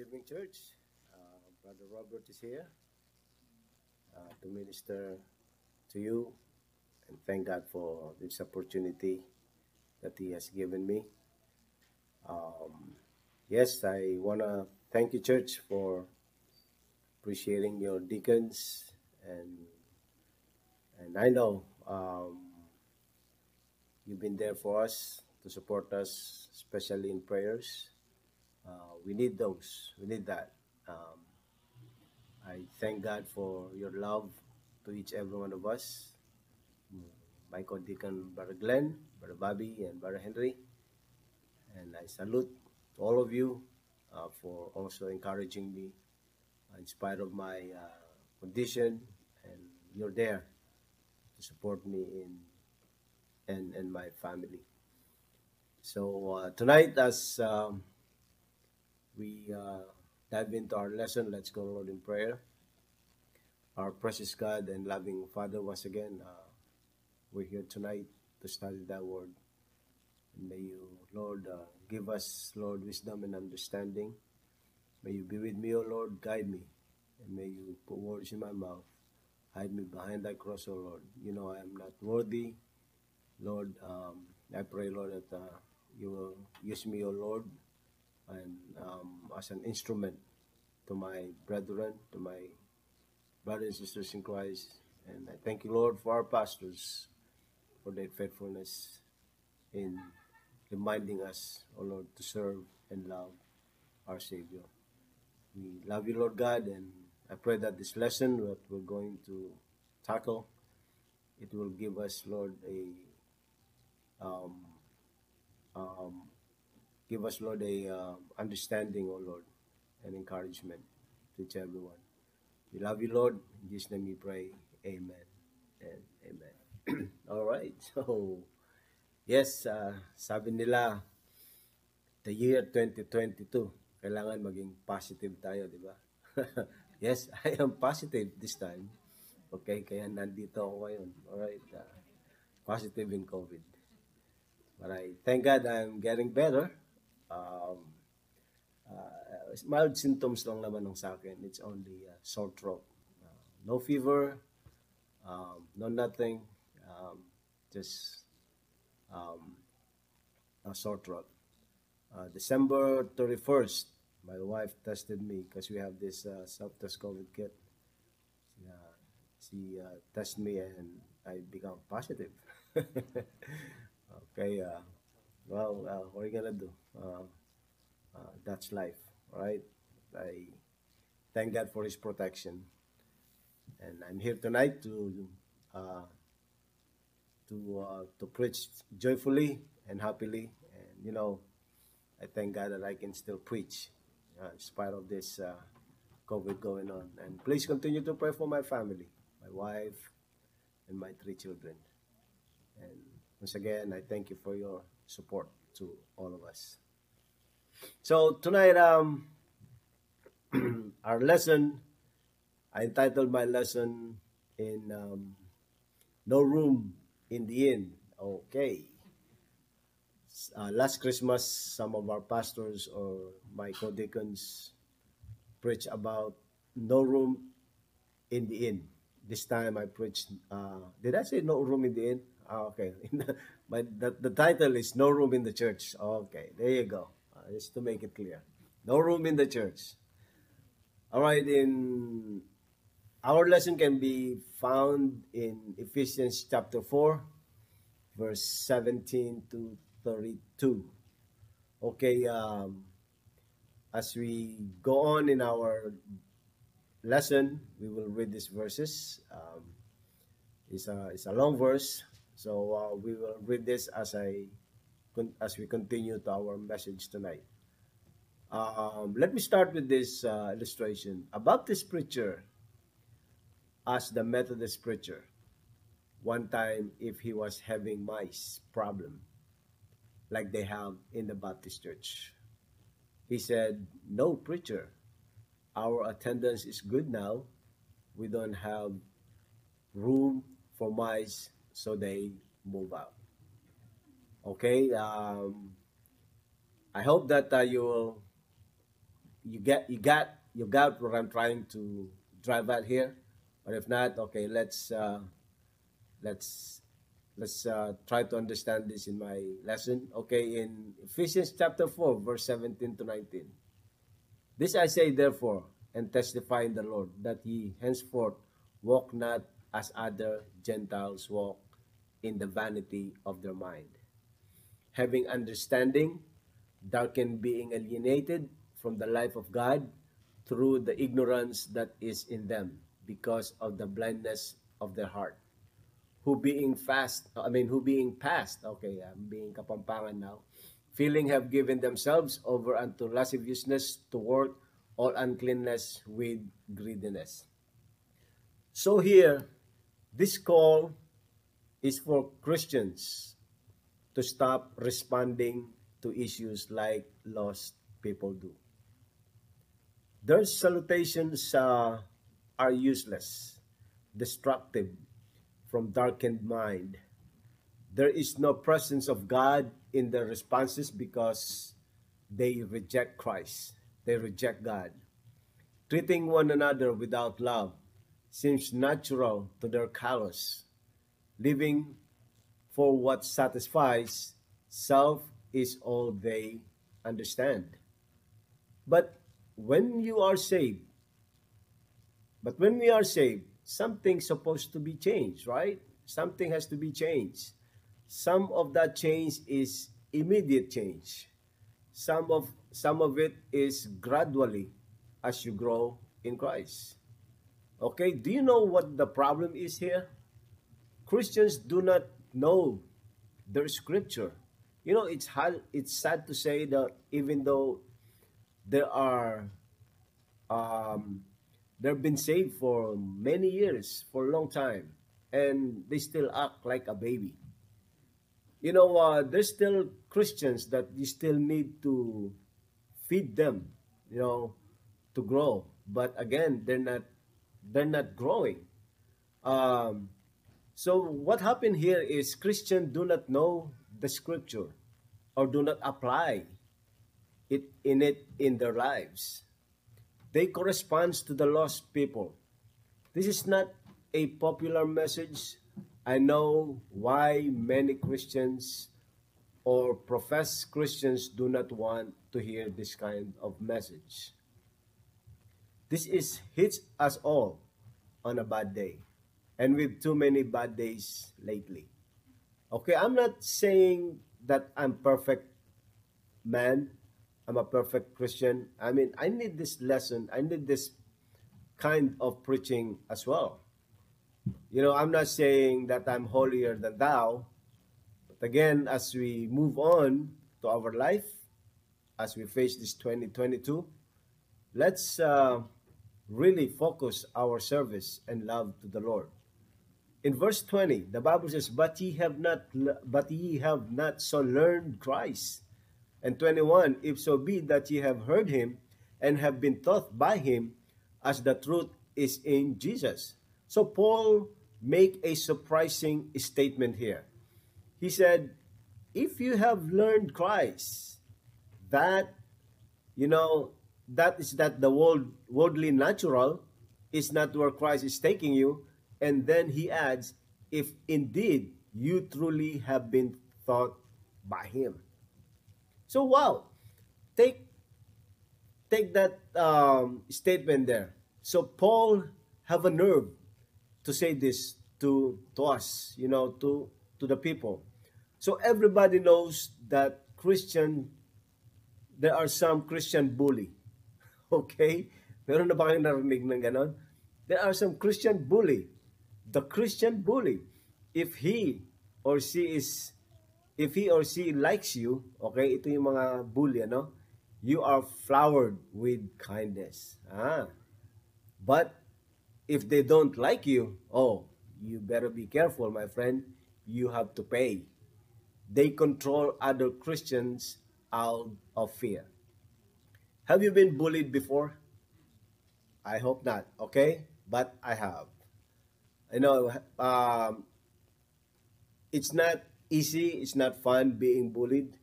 evening, church. Uh, Brother Robert is here uh, to minister to you and thank God for this opportunity that He has given me. Um, yes, I want to thank you, church, for appreciating your deacons and and I know um, you've been there for us to support us, especially in prayers. Uh, we need those. We need that. Um, I thank God for your love to each every one of us. My co-deacon, Brother Glenn, Brother Bobby, and Brother Henry. And I salute all of you uh, for also encouraging me in spite of my uh, condition. And you're there to support me in and, and my family. So uh, tonight, as um, we uh, dive into our lesson, let's go, Lord, in prayer. Our precious God and loving Father, once again, uh, we're here tonight to study that word. And may you, Lord, uh, give us, Lord, wisdom and understanding. May you be with me, O Lord, guide me. And may you put words in my mouth. Hide me behind that cross, O Lord. You know I am not worthy. Lord, um, I pray, Lord, that uh, you will use me, O Lord, and um, as an instrument to my brethren, to my brothers and sisters in Christ. And I thank you, Lord, for our pastors, for their faithfulness in reminding us, O Lord, to serve and love our Savior. We love you, Lord God, and I pray that this lesson that we're going to tackle, it will give us, Lord, a um, um, give us, Lord, a uh, understanding, oh Lord, and encouragement to each everyone. We love you, Lord. In Jesus' name we pray. Amen and amen. All right. So, yes, uh, sabi nila, the year 2022, kailangan maging positive tayo, di ba? yes, I am positive this time. Okay, kaya nandito ako ngayon. All right. Uh, positive in COVID. But I thank God I'm getting better. Um, uh, mild symptoms lang naman ng sa akin. It's only uh, sore throat. Uh, no fever, um, no nothing. Um, just um, a sore throat. Uh, December 31st, my wife tested me because we have this uh, self-test COVID kit. Uh, she uh, tested me and I become positive. okay, uh, well, uh, what are you gonna do? Uh, uh, that's life, right? I thank God for His protection, and I'm here tonight to uh, to uh, to preach joyfully and happily, and you know, I thank God that I can still preach uh, in spite of this uh, COVID going on. And please continue to pray for my family, my wife, and my three children. And once again, I thank you for your support to all of us. So tonight, um, our lesson, I entitled my lesson in um, No Room in the Inn. Okay. Uh, last Christmas, some of our pastors or my co-deacons preached about no room in the inn. This time I preached, uh, did I say no room in the inn? Oh, okay. but the, the title is No Room in the Church. Okay, there you go. Uh, just to make it clear. No room in the church. All right, in our lesson can be found in Ephesians chapter 4, verse 17 to 32. Okay, um, as we go on in our lesson, we will read these verses. Um, it's, a, it's a long verse, so uh, we will read this as I as we continue to our message tonight. Um, let me start with this uh, illustration. A Baptist preacher asked the Methodist preacher one time if he was having mice problem like they have in the Baptist church. He said, No, preacher, our attendance is good now. We don't have room for mice, so they move out. Okay, um, I hope that uh, you you get you got you got what I'm trying to drive at here. But if not, okay, let's uh, let's let's uh, try to understand this in my lesson. Okay, in Ephesians chapter 4, verse 17 to 19. This I say therefore, and testify in the Lord, that ye henceforth walk not as other Gentiles walk in the vanity of their mind, having understanding, darkened being alienated from the life of God through the ignorance that is in them because of the blindness of their heart. Who being fast, I mean, who being past, okay, I'm being kapampangan now, feeling have given themselves over unto lasciviousness to work all uncleanness with greediness. So here, this call is for Christians to stop responding to issues like lost people do. Their salutations uh, are useless, destructive, from darkened mind. There is no presence of God in their responses because they reject Christ. They reject God. Treating one another without love seems natural to their callous. Living for what satisfies self is all they understand. But when you are saved, but when we are saved, something's supposed to be changed, right? Something has to be changed. Some of that change is immediate change. Some of some of it is gradually as you grow in Christ. Okay, do you know what the problem is here? Christians do not know their scripture. You know, it's hard, it's sad to say that even though there are um, they've been saved for many years, for a long time, and they still act like a baby. You know, uh, there's still Christians that you still need to feed them, you know, to grow. But again, they're not they're not growing. Um, so what happened here is Christians do not know the scripture or do not apply it in it in their lives. They correspond to the lost people. This is not a popular message. I know why many Christians or professed Christians do not want to hear this kind of message. This is hits us all on a bad day and with too many bad days lately. Okay, I'm not saying that I'm perfect man I'm a perfect Christian. I mean, I need this lesson. I need this kind of preaching as well. You know, I'm not saying that I'm holier than thou. But again, as we move on to our life, as we face this 2022, let's uh, really focus our service and love to the Lord. In verse 20, the Bible says, "But ye have not, but ye have not so learned Christ." And 21, if so be that ye have heard him and have been taught by him as the truth is in Jesus. So Paul make a surprising statement here. He said, if you have learned Christ, that, you know, that is that the world, worldly natural is not where Christ is taking you. And then he adds, if indeed you truly have been taught by him. So wow, take take that um, statement there. So Paul have a nerve to say this to to us, you know, to to the people. So everybody knows that Christian there are some Christian bully. Okay? Meron na ba kayong narinig ng ganon? There are some Christian bully. The Christian bully, if he or she is if he or she likes you, okay, ito yung mga bully, ano? You are flowered with kindness. Ah. But if they don't like you, oh, you better be careful, my friend. You have to pay. They control other Christians out of fear. Have you been bullied before? I hope not, okay? But I have. You know, um, it's not easy. It's not fun being bullied.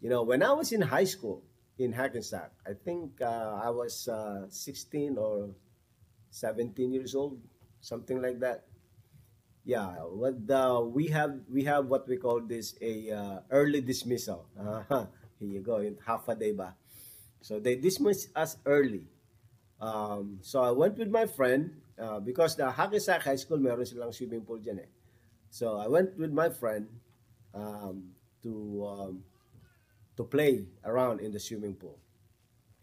You know, when I was in high school, in Hackensack. I think uh, I was uh, 16 or 17 years old, something like that. Yeah, what uh, we have we have what we call this a uh, early dismissal. Uh, here you go, in half a day ba. So they dismiss us early. Um, so I went with my friend uh, because the Hackensack High School meron silang swimming pool dyan eh. So I went with my friend um, to um, to play around in the swimming pool.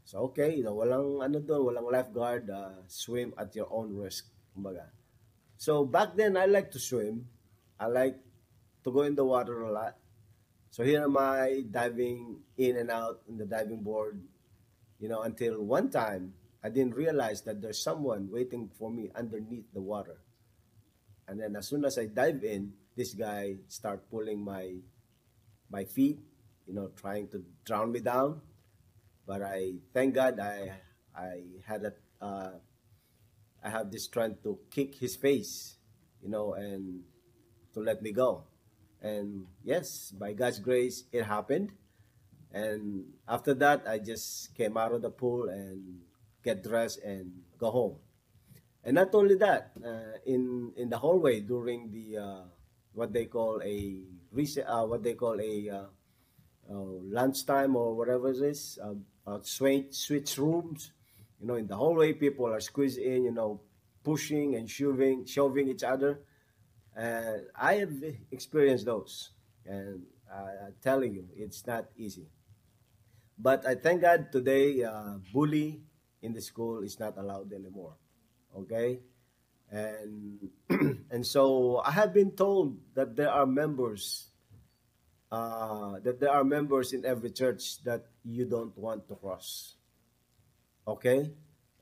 So okay, you know, walang ano doon, walang lifeguard, uh, swim at your own risk, kumbaga. So back then I like to swim. I like to go in the water a lot. So here am I diving in and out in the diving board, you know, until one time I didn't realize that there's someone waiting for me underneath the water. And then as soon as I dive in, this guy start pulling my my feet, you know, trying to drown me down. But I thank God I I had a uh, I have this strength to kick his face, you know, and to let me go. And yes, by God's grace, it happened. And after that, I just came out of the pool and get dressed and go home. And not only that, uh, in in the hallway during the uh, what they call a uh, what they call a uh, uh, lunchtime or whatever it is, uh, switch switch rooms. You know, in the hallway, people are squeezed in. You know, pushing and shoving, shoving each other. And I have experienced those, and I'm telling you, it's not easy. But I thank God today, uh, bully in the school is not allowed anymore. Okay, and and so I have been told that there are members uh, that there are members in every church that you don't want to cross. Okay?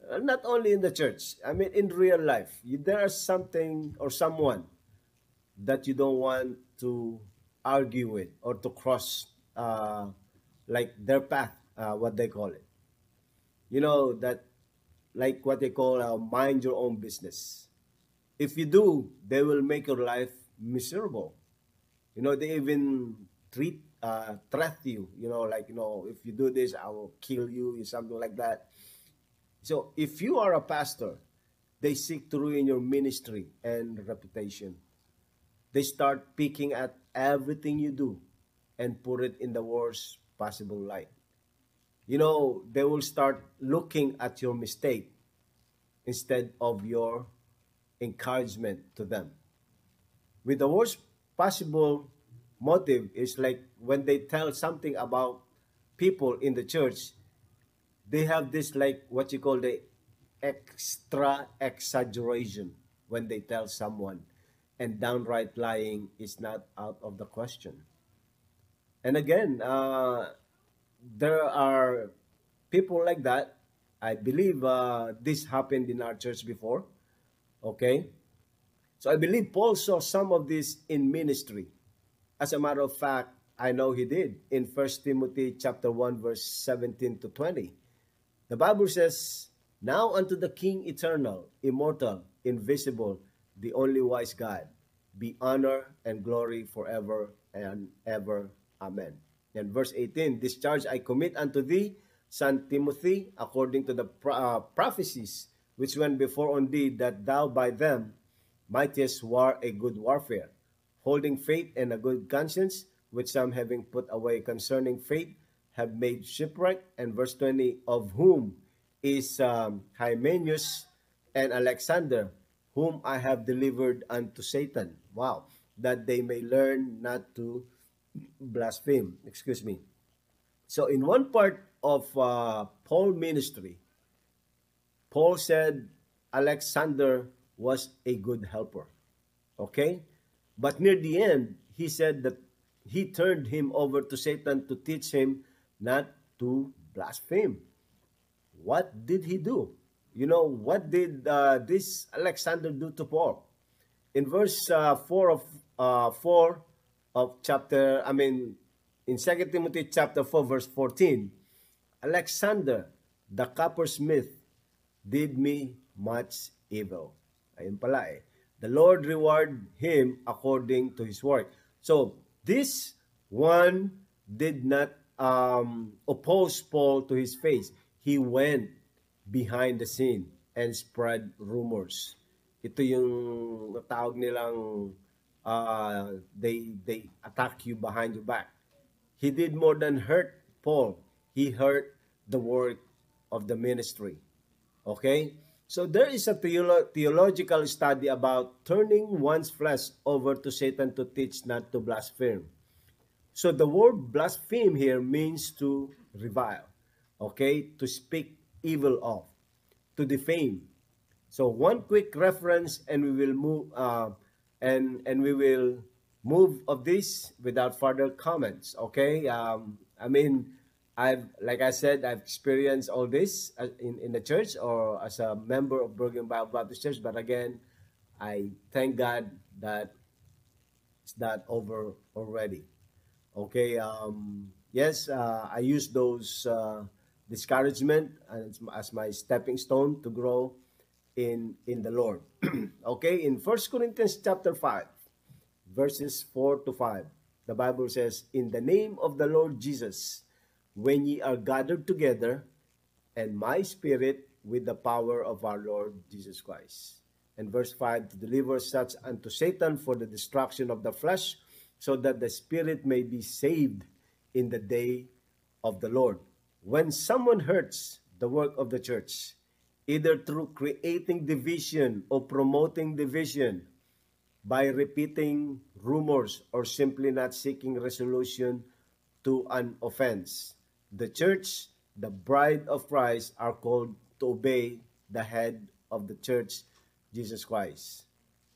Uh, not only in the church, I mean, in real life, there is something or someone that you don't want to argue with or to cross, uh, like their path, uh, what they call it. You know, that, like what they call uh, mind your own business. If you do, they will make your life miserable. You know, they even treat uh, threat you. You know, like you know, if you do this, I will kill you, something like that. So if you are a pastor, they seek to ruin your ministry and reputation. They start picking at everything you do and put it in the worst possible light. You know, they will start looking at your mistake instead of your encouragement to them. With the worst possible motive is like when they tell something about people in the church, they have this like what you call the extra exaggeration when they tell someone and downright lying is not out of the question and again uh, there are people like that. I believe uh, this happened in our church before okay? So i believe paul saw some of this in ministry. As a matter of fact i know he did in First timothy chapter 1 verse 17 to 20 the Bible says, Now unto the King eternal, immortal, invisible, the only wise God, be honor and glory forever and ever. Amen. And verse 18, This charge I commit unto thee, son Timothy, according to the uh, prophecies which went before on thee, that thou by them mightest war a good warfare, holding faith and a good conscience, which some having put away concerning faith have made shipwreck, and verse 20, of whom is um, Hymenaeus and Alexander, whom I have delivered unto Satan. Wow. That they may learn not to blaspheme. Excuse me. So in one part of uh, Paul ministry, Paul said Alexander was a good helper. Okay? But near the end, he said that he turned him over to Satan to teach him not to blaspheme. What did he do? You know, what did uh, this Alexander do to Paul? In verse uh, 4 of uh, 4 of chapter, I mean, in 2 Timothy chapter 4 verse 14, Alexander, the coppersmith, did me much evil. Ayun pala eh. The Lord reward him according to his work. So, this one did not um, oppose Paul to his face. He went behind the scene and spread rumors. Ito yung tawag nilang uh, they they attack you behind your back. He did more than hurt Paul. He hurt the work of the ministry. Okay? So there is a theolo- theological study about turning one's flesh over to Satan to teach not to blaspheme. So the word blaspheme here means to revile, okay, to speak evil of, to defame. So one quick reference, and we will move, uh, and and we will move of this without further comments. Okay, um, I mean I've, like I said, I've experienced all this uh, in, in the church or as a member of Bergen Bible Baptist Church. But again, I thank God that it's not over already. Okay. Um, yes, uh, I use those uh, discouragement as, as my stepping stone to grow in in the Lord. okay. In First Corinthians chapter five, verses four to five, the Bible says, "In the name of the Lord Jesus." when ye are gathered together, and my spirit with the power of our Lord Jesus Christ. And verse 5 to deliver such unto Satan for the destruction of the flesh, so that the spirit may be saved in the day of the Lord. When someone hurts the work of the church, either through creating division or promoting division by repeating rumors or simply not seeking resolution to an offense, the church, the bride of Christ, are called to obey the head of the church, Jesus Christ.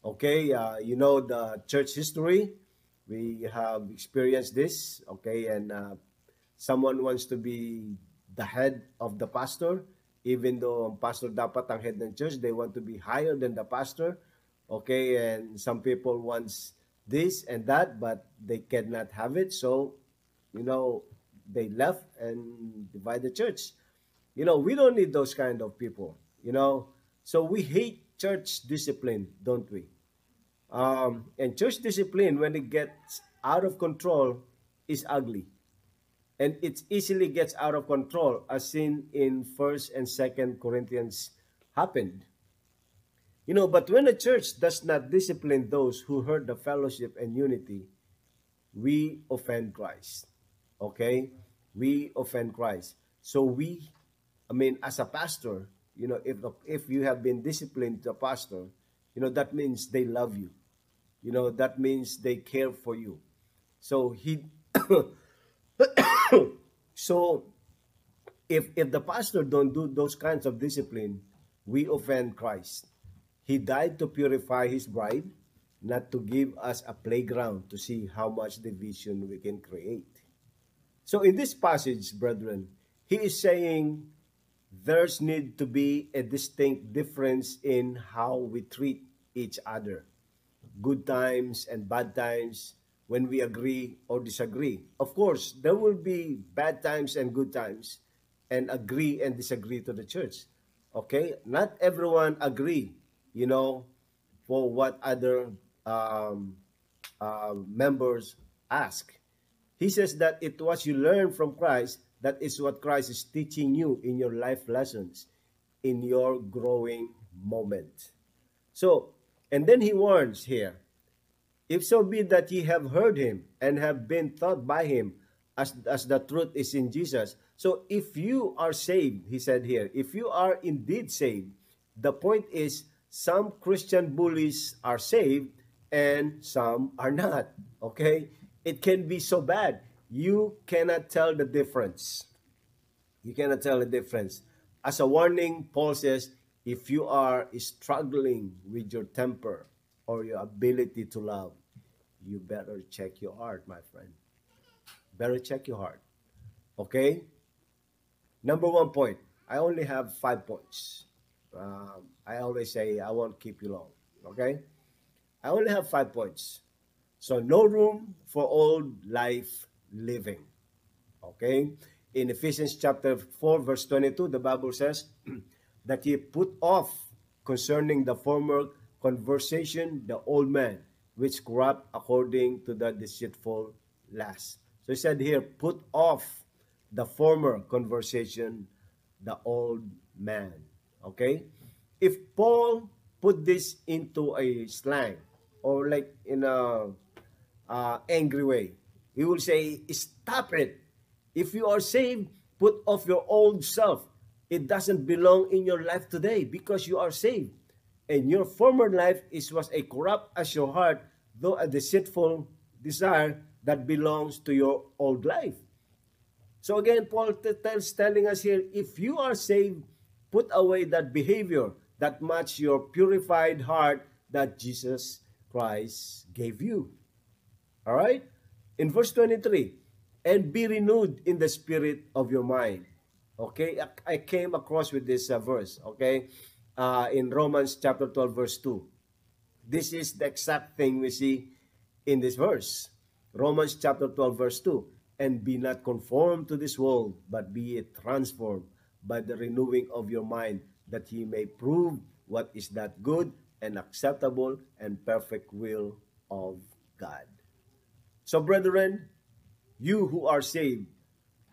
Okay, uh, you know the church history. We have experienced this, okay, and uh, someone wants to be the head of the pastor, even though ang pastor dapat ang head ng church, they want to be higher than the pastor, okay, and some people wants this and that, but they cannot have it, so, you know, they left and divide the church. You know, we don't need those kind of people, you know. So we hate church discipline, don't we? Um, and church discipline, when it gets out of control, is ugly. And it easily gets out of control, as seen in 1st and 2nd Corinthians happened. You know, but when a church does not discipline those who hurt the fellowship and unity, we offend Christ. Okay? We offend Christ. So we, I mean, as a pastor, you know, if if you have been disciplined to a pastor, you know, that means they love you. You know, that means they care for you. So he so if if the pastor don't do those kinds of discipline, we offend Christ. He died to purify his bride, not to give us a playground to see how much division we can create. So in this passage, brethren, he is saying there's need to be a distinct difference in how we treat each other. Good times and bad times when we agree or disagree. Of course, there will be bad times and good times and agree and disagree to the church. Okay? Not everyone agree, you know, for what other um, uh, members ask. He says that it was you learn from Christ, that is what Christ is teaching you in your life lessons, in your growing moment. So, and then he warns here, if so be that ye have heard him and have been taught by him, as, as the truth is in Jesus. So if you are saved, he said here, if you are indeed saved, the point is some Christian bullies are saved and some are not. Okay? it can be so bad. You cannot tell the difference. You cannot tell the difference. As a warning, Paul says, if you are struggling with your temper or your ability to love, you better check your heart, my friend. Better check your heart. Okay? Number one point. I only have five points. Um, I always say I won't keep you long. Okay? I only have five points. So no room for old life living. Okay? In Ephesians chapter 4 verse 22, the Bible says that he put off concerning the former conversation the old man, which corrupt according to the deceitful lust. So he said here, put off the former conversation, the old man. Okay? If Paul put this into a slang or like in a uh, angry way, he will say, Stop it. If you are saved, put off your old self. It doesn't belong in your life today because you are saved. And your former life is was a corrupt as your heart, though a deceitful desire that belongs to your old life. So again, Paul tells telling us here, if you are saved, put away that behavior that match your purified heart that Jesus Christ gave you. All right? In verse 23, and be renewed in the spirit of your mind. Okay? I came across with this uh, verse, okay? Uh, in Romans chapter 12 verse 2. This is the exact thing we see in this verse. Romans chapter 12 verse 2. And be not conformed to this world, but be it transformed by the renewing of your mind, that ye may prove what is that good and acceptable and perfect will of God. So, brethren, you who are saved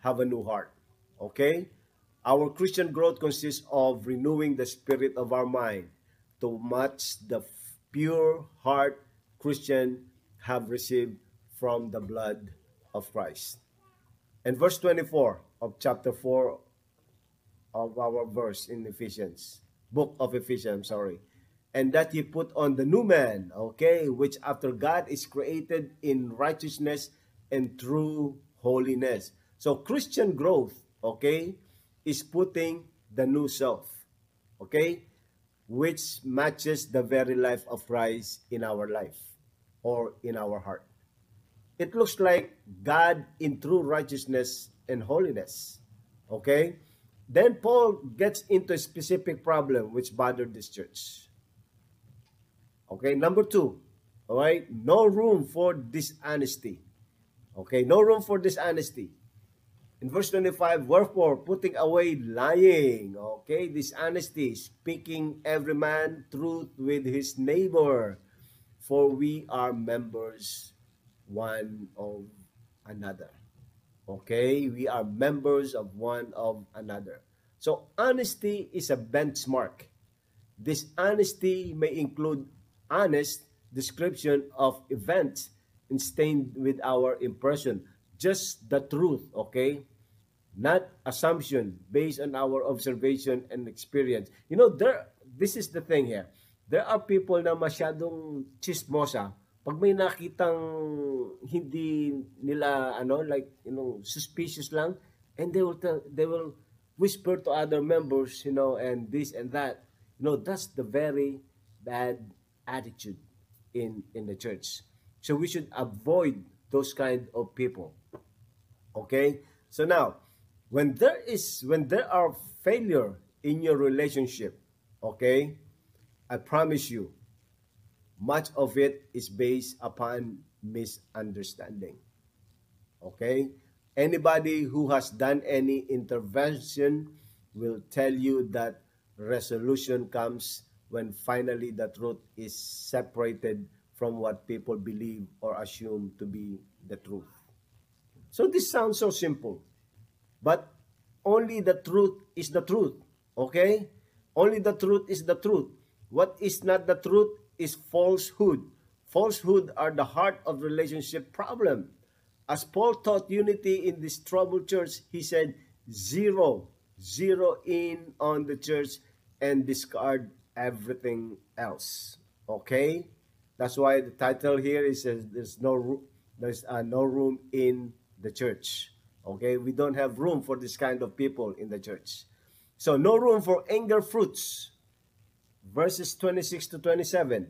have a new heart. Okay? Our Christian growth consists of renewing the spirit of our mind to match the pure heart Christian have received from the blood of Christ. And verse 24 of chapter 4 of our verse in Ephesians, book of Ephesians, sorry. And that he put on the new man, okay, which after God is created in righteousness and true holiness. So Christian growth, okay, is putting the new self, okay, which matches the very life of Christ in our life or in our heart. It looks like God in true righteousness and holiness. Okay? Then Paul gets into a specific problem which bothered this church. Okay, number two, all right, no room for dishonesty. Okay, no room for dishonesty. In verse 25, wherefore, putting away lying, okay, dishonesty, speaking every man truth with his neighbor, for we are members one of another. Okay? We are members of one of another. So, honesty is a benchmark. This honesty may include honest description of events stained with our impression. Just the truth, okay? Not assumption based on our observation and experience. You know, there this is the thing here. There are people na masyadong chismosa. Pag may nakitang hindi nila ano like you know suspicious lang and they will tell, they will whisper to other members you know and this and that. You know that's the very bad attitude in in the church. So we should avoid those kind of people. Okay? So now when there is when there are failure in your relationship okay i promise you much of it is based upon misunderstanding. Okay? Anybody who has done any intervention will tell you that resolution comes when finally the truth is separated from what people believe or assume to be the truth. So this sounds so simple, but only the truth is the truth. Okay? Only the truth is the truth. What is not the truth is falsehood. Falsehood are the heart of relationship problem. As Paul taught unity in this troubled church, he said, zero, zero in on the church and discard everything else. Okay? That's why the title here is uh, there's no there's uh, no room in the church. Okay? We don't have room for this kind of people in the church. So no room for anger fruits verses 26 to 27.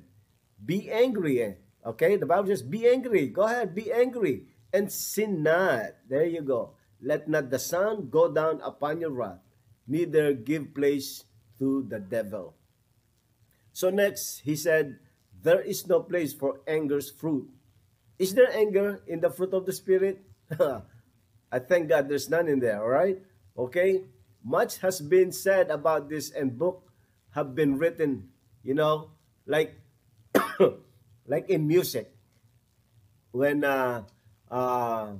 Be angry. Eh? Okay, the Bible says, be angry. Go ahead, be angry. And sin not. There you go. Let not the sun go down upon your wrath, neither give place to the devil. So next, he said, there is no place for anger's fruit. Is there anger in the fruit of the Spirit? I thank God there's none in there, all right? Okay? Much has been said about this and book have been written, you know, like like in music. When uh, uh,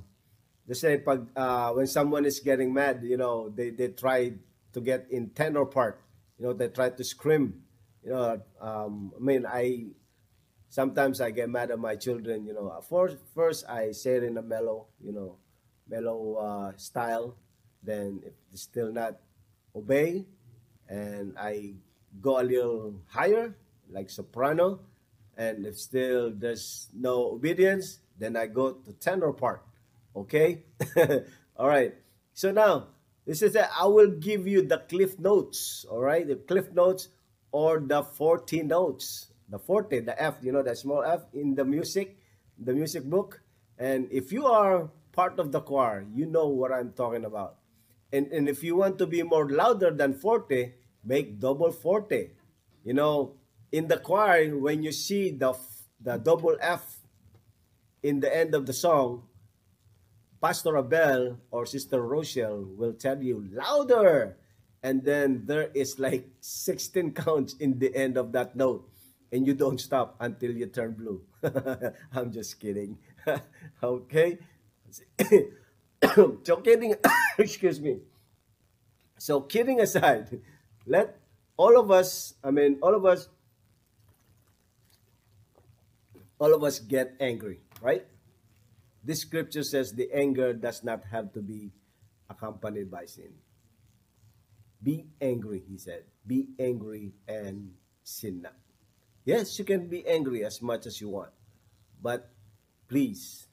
Just say, pag, uh, when someone is getting mad, you know, they, they try to get in tenor part. You know, they try to scream. You know, um, I mean, I sometimes I get mad at my children. You know, first first I say it in a mellow, you know, mellow uh, style. Then if they still not obey, and I go a little higher, like soprano, and if still there's no obedience, then I go to tenor part. Okay? all right. So now, this is that I will give you the cliff notes, all right? The cliff notes or the 40 notes. The forte, the F, you know, the small F in the music, the music book. And if you are part of the choir, you know what I'm talking about. And, and if you want to be more louder than forte, make double forte. You know, in the choir, when you see the, the double F in the end of the song, Pastor Abel or Sister Rochelle will tell you louder. And then there is like 16 counts in the end of that note. And you don't stop until you turn blue. I'm just kidding. okay? so kidding, excuse me. So kidding aside, let all of us, I mean, all of us, all of us get angry, right? This scripture says the anger does not have to be accompanied by sin. Be angry, he said. Be angry and sin not. Yes, you can be angry as much as you want, but please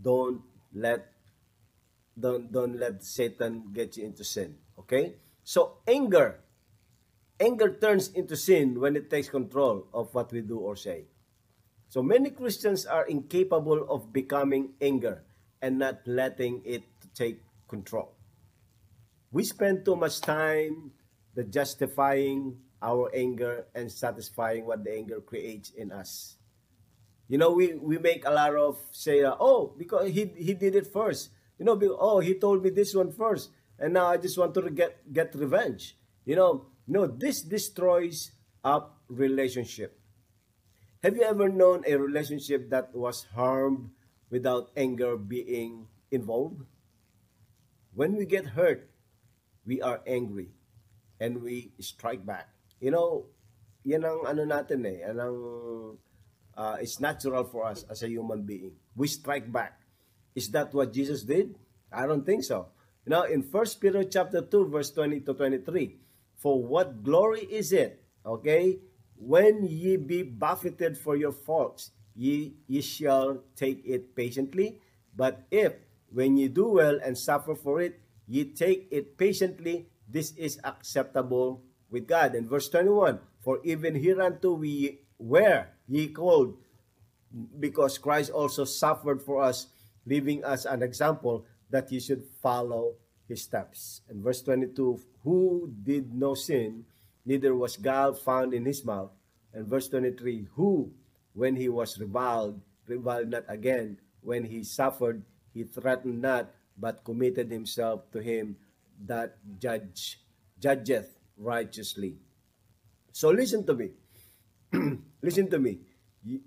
don't let don't don't let Satan get you into sin. Okay? So anger anger turns into sin when it takes control of what we do or say. So many Christians are incapable of becoming anger and not letting it take control. We spend too much time the justifying our anger and satisfying what the anger creates in us. You know, we, we make a lot of say, uh, oh, because he, he did it first. You know, oh, he told me this one first, and now I just want to get get revenge. You know, no, this destroys a relationship. Have you ever known a relationship that was harmed without anger being involved? When we get hurt, we are angry and we strike back. You know, yan ang ano natin eh, yan ang, uh, it's natural for us as a human being. We strike back. Is that what Jesus did? I don't think so. You know, in 1 Peter chapter 2, verse 20 to 23, For what glory is it, okay, when ye be buffeted for your faults, ye, ye shall take it patiently. But if, when ye do well and suffer for it, ye take it patiently, this is acceptable with God. And verse 21, For even hereunto we were ye called, because Christ also suffered for us, leaving us an example that ye should follow his steps. And verse 22, Who did no sin, neither was gall found in his mouth. And verse 23, who, when he was reviled, reviled not again. When he suffered, he threatened not, but committed himself to him that judge, judgeth righteously. So listen to me. listen to me.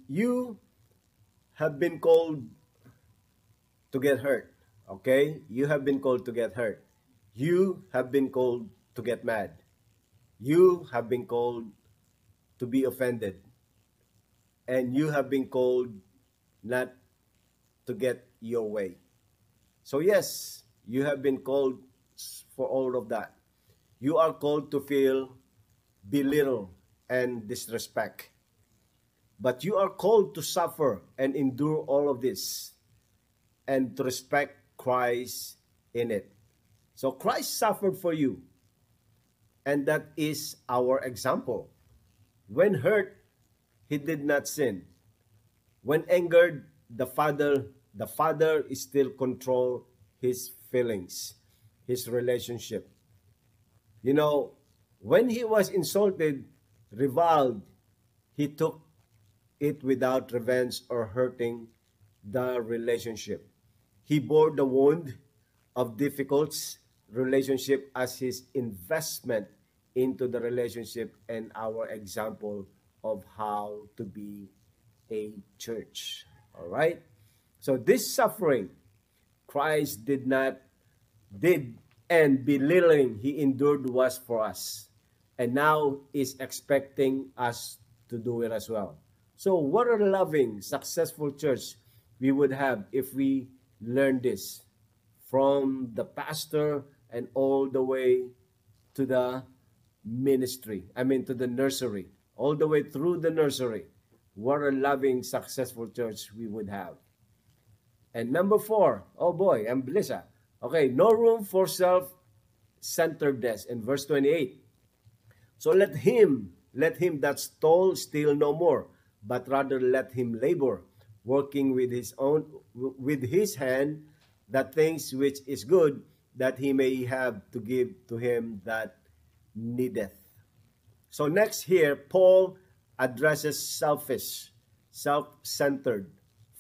You have been called to get hurt. Okay? You have been called to get hurt. You have been called to get mad. You have been called to be offended. And you have been called not to get your way. So, yes, you have been called for all of that. You are called to feel belittled and disrespect. But you are called to suffer and endure all of this and to respect Christ in it. So Christ suffered for you. And that is our example. When hurt, he did not sin. When angered, the father the father still control his feelings, his relationship. You know, when he was insulted, reviled, he took it without revenge or hurting the relationship. He bore the wound of difficult relationship as his investment into the relationship and our example of how to be a church. All right? So this suffering Christ did not, did and belittling he endured was for us. And now is expecting us to do it as well. So what a loving, successful church we would have if we learn this from the pastor and all the way to the ministry. I mean to the nursery, all the way through the nursery. What a loving, successful church we would have. And number four, oh boy, I'm blessed. Okay, no room for self-centeredness in verse 28. So let him, let him that stole steal no more, but rather let him labor, working with his own with his hand that things which is good, that he may have to give to him that needeth. So next here, Paul addresses selfish, self-centered,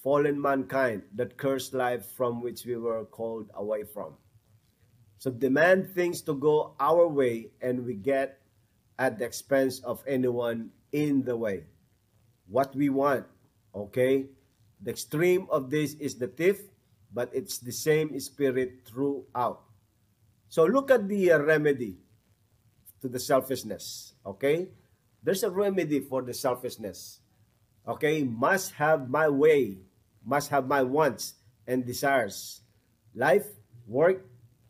fallen mankind, that cursed life from which we were called away from. So demand things to go our way and we get at the expense of anyone in the way. What we want, okay? The extreme of this is the thief, but it's the same spirit throughout. So look at the uh, remedy to the selfishness, okay? There's a remedy for the selfishness. Okay, must have my way, must have my wants and desires. Life, work,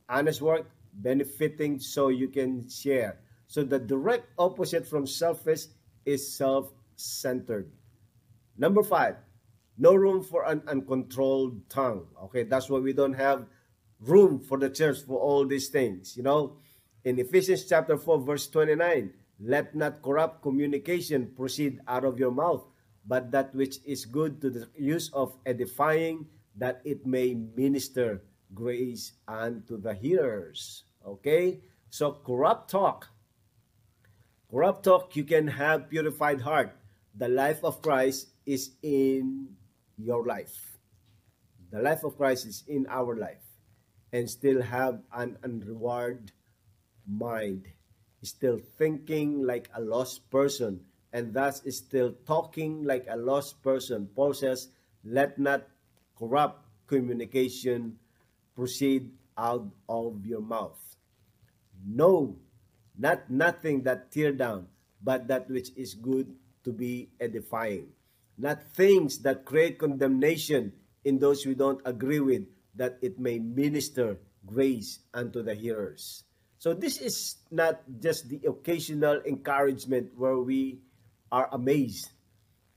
honest work, benefiting so you can share. So the direct opposite from selfish is self-centered. Number five, no room for an uncontrolled tongue. Okay, that's why we don't have room for the church for all these things. You know, in Ephesians chapter 4, verse 29, let not corrupt communication proceed out of your mouth, but that which is good to the use of edifying, that it may minister grace unto the hearers. Okay? So corrupt talk. Corrupt talk, you can have purified heart. The life of Christ is in your life. The life of Christ is in our life. And still have an unrewarded mind. Still thinking like a lost person. And thus still talking like a lost person. Paul says, let not corrupt communication proceed out of your mouth. No, not nothing that tear down, but that which is good to be edifying not things that create condemnation in those we don't agree with, that it may minister grace unto the hearers. So this is not just the occasional encouragement where we are amazed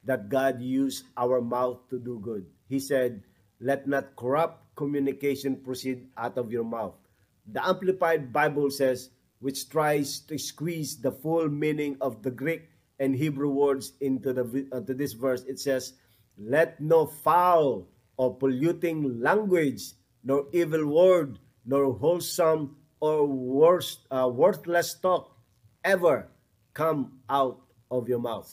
that God used our mouth to do good. He said, let not corrupt communication proceed out of your mouth. The Amplified Bible says, which tries to squeeze the full meaning of the Greek and Hebrew words into the uh, to this verse. It says, "Let no foul or polluting language, nor evil word, nor wholesome or worst, uh, worthless talk ever come out of your mouth."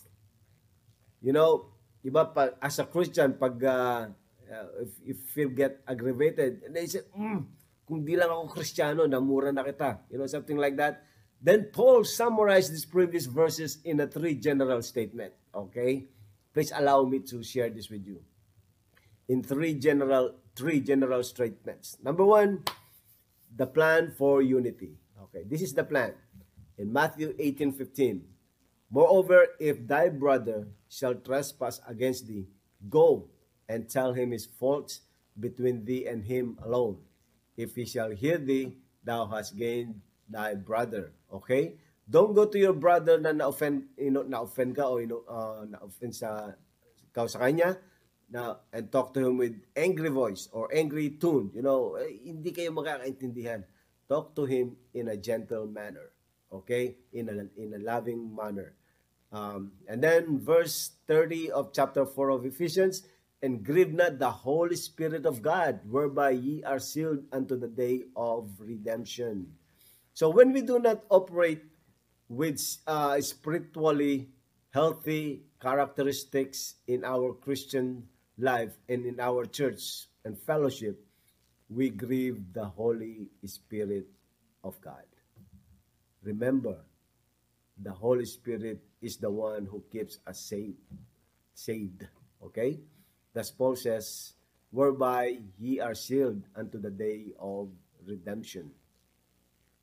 You know, iba pa, as a Christian, pag uh, uh, if, if you get aggravated, and they say, mm, kung di lang ako Kristiyano, namura na kita. You know, something like that Then Paul summarized these previous verses in a three general statement. Okay? Please allow me to share this with you. In three general three general statements. Number one, the plan for unity. Okay, this is the plan. In Matthew 18:15. Moreover, if thy brother shall trespass against thee, go and tell him his faults between thee and him alone. If he shall hear thee, thou hast gained thy brother. Okay? Don't go to your brother na na-offend, you know, na-offend ka o you know, uh, na-offend sa ikaw sa kanya na and talk to him with angry voice or angry tone. You know, eh, hindi kayo makakaintindihan. Talk to him in a gentle manner. Okay? In a, in a loving manner. Um, and then verse 30 of chapter 4 of Ephesians, and grieve not the Holy Spirit of God, whereby ye are sealed unto the day of redemption. So when we do not operate with uh, spiritually healthy characteristics in our Christian life and in our church and fellowship, we grieve the Holy Spirit of God. Remember, the Holy Spirit is the one who keeps us saved. Saved. Okay? Thus Paul says, whereby ye are sealed unto the day of redemption.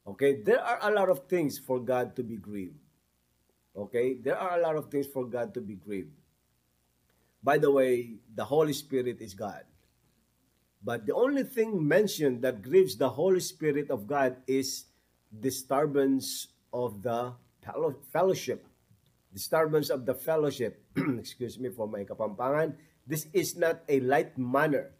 Okay, there are a lot of things for God to be grieved. Okay, there are a lot of things for God to be grieved. By the way, the Holy Spirit is God. But the only thing mentioned that grieves the Holy Spirit of God is disturbance of the fellowship. Disturbance of the fellowship. Excuse me for my kapampangan. This is not a light manner,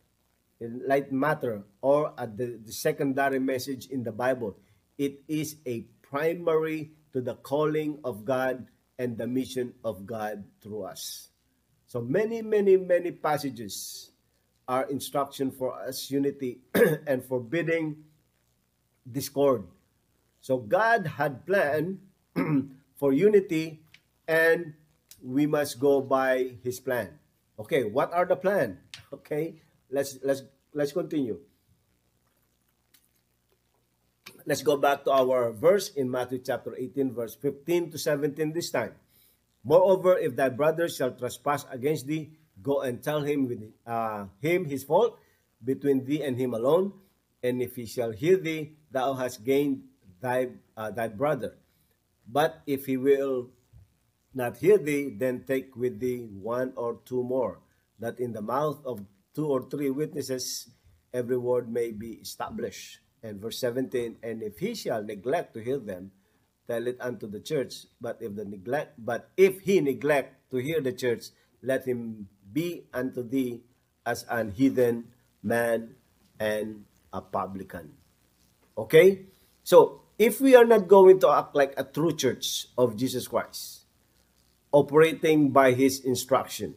light matter, or a, the, the secondary message in the Bible. It is a primary to the calling of God and the mission of God through us. So many, many, many passages are instruction for us unity and forbidding discord. So God had planned for unity and we must go by his plan. Okay, what are the plan? Okay, let's let's let's continue. Let's go back to our verse in Matthew chapter 18 verse 15 to 17 this time. Moreover, if thy brother shall trespass against thee, go and tell him with uh, him his fault between thee and him alone. And if he shall hear thee, thou hast gained thy uh, thy brother. But if he will not hear thee, then take with thee one or two more, that in the mouth of two or three witnesses every word may be established. And verse 17, and if he shall neglect to hear them, tell it unto the church. But if the neglect, but if he neglect to hear the church, let him be unto thee as an heathen man and a publican. Okay? So, if we are not going to act like a true church of Jesus Christ, operating by his instruction,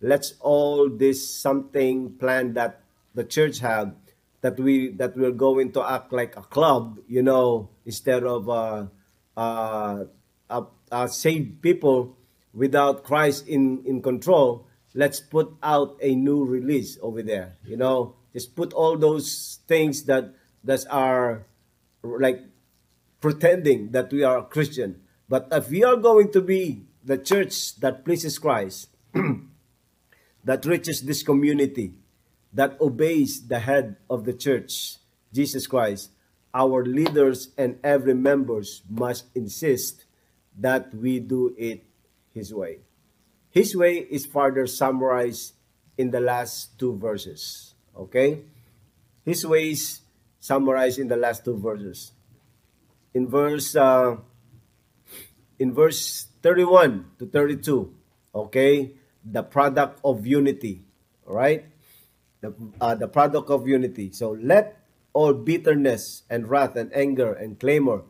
let's all this something plan that the church have that we that we're going to act like a club, you know, instead of uh, uh, uh, uh, saved people without Christ in in control. Let's put out a new release over there. You know, just put all those things that that are like pretending that we are Christian. But if we are going to be the church that pleases Christ, that reaches this community, that obeys the head of the church, Jesus Christ, our leaders and every members must insist that we do it his way. His way is further summarized in the last two verses. Okay? His ways summarized in the last two verses. In verse uh, in verse 31 to 32, okay? The product of unity, all right? the, uh, the product of unity. So let all bitterness and wrath and anger and clamor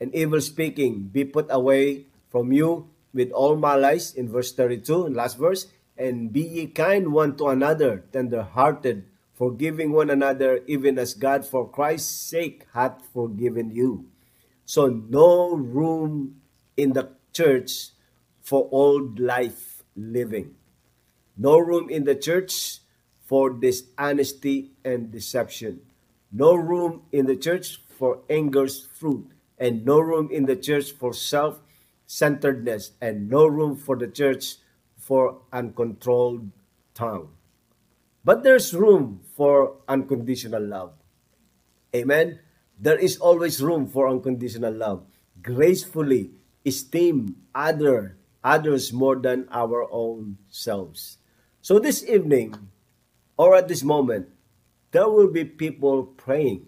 and evil speaking be put away from you with all malice in verse 32 last verse and be ye kind one to another tender hearted forgiving one another even as God for Christ's sake hath forgiven you so no room in the church for old life living no room in the church for dishonesty and deception. No room in the church for anger's fruit, and no room in the church for self centeredness, and no room for the church for uncontrolled tongue. But there's room for unconditional love. Amen. There is always room for unconditional love. Gracefully esteem other others more than our own selves. So this evening, or at this moment, there will be people praying.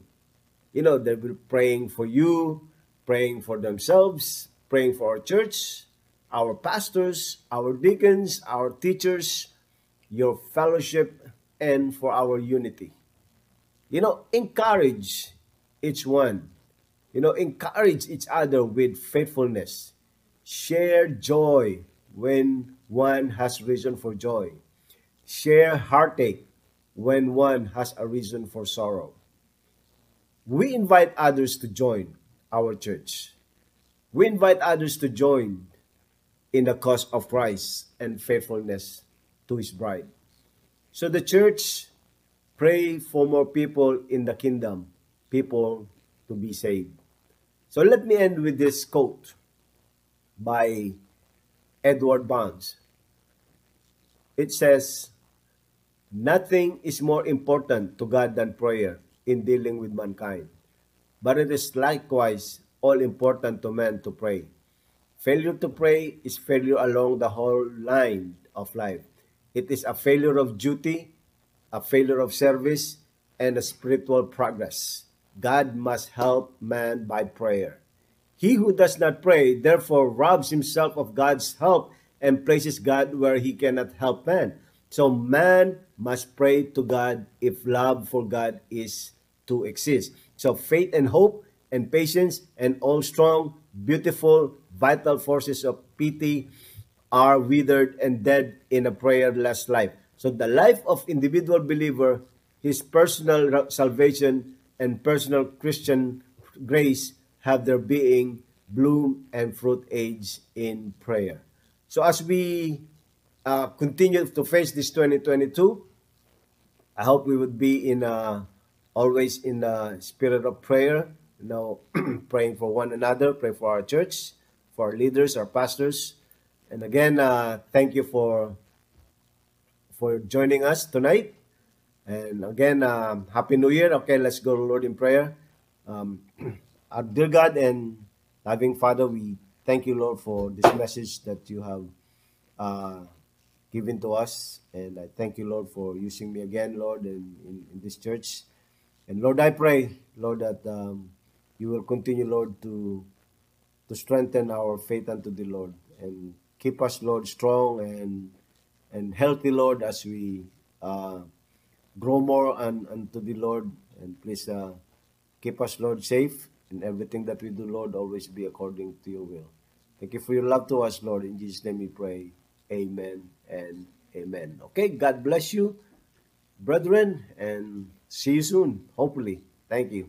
You know, they will be praying for you, praying for themselves, praying for our church, our pastors, our deacons, our teachers, your fellowship, and for our unity. You know, encourage each one. You know, encourage each other with faithfulness. Share joy when one has reason for joy. Share heartache when one has a reason for sorrow. We invite others to join our church. We invite others to join in the cause of Christ and faithfulness to his bride. So the church pray for more people in the kingdom, people to be saved. So let me end with this quote by Edward Barnes. It says, Nothing is more important to God than prayer in dealing with mankind. But it is likewise all important to man to pray. Failure to pray is failure along the whole line of life. It is a failure of duty, a failure of service, and a spiritual progress. God must help man by prayer. He who does not pray, therefore, robs himself of God's help and places God where he cannot help man. So, man must pray to God if love for God is to exist. So, faith and hope and patience and all strong, beautiful, vital forces of pity are withered and dead in a prayerless life. So, the life of individual believer, his personal salvation and personal Christian grace have their being, bloom, and fruit age in prayer. So as we uh, continue to face this 2022, I hope we would be in uh, always in the spirit of prayer, you know, praying for one another, pray for our church, for our leaders, our pastors. And again, uh, thank you for for joining us tonight. And again, um, Happy New Year. Okay, let's go to Lord in prayer. Um, our dear God and loving Father, we thank you, Lord, for this message that you have uh, given to us. And I thank you, Lord, for using me again, Lord, in, in, in this church. And Lord, I pray, Lord, that um, you will continue, Lord, to to strengthen our faith unto the Lord and keep us, Lord, strong and and healthy, Lord, as we uh, grow more and unto the Lord. And please uh, keep us, Lord, safe in everything that we do, Lord, always be according to your will. Thank you for your love to us, Lord. In Jesus' name we pray. Amen and amen. Okay, God bless you, brethren, and see you soon, hopefully. Thank you.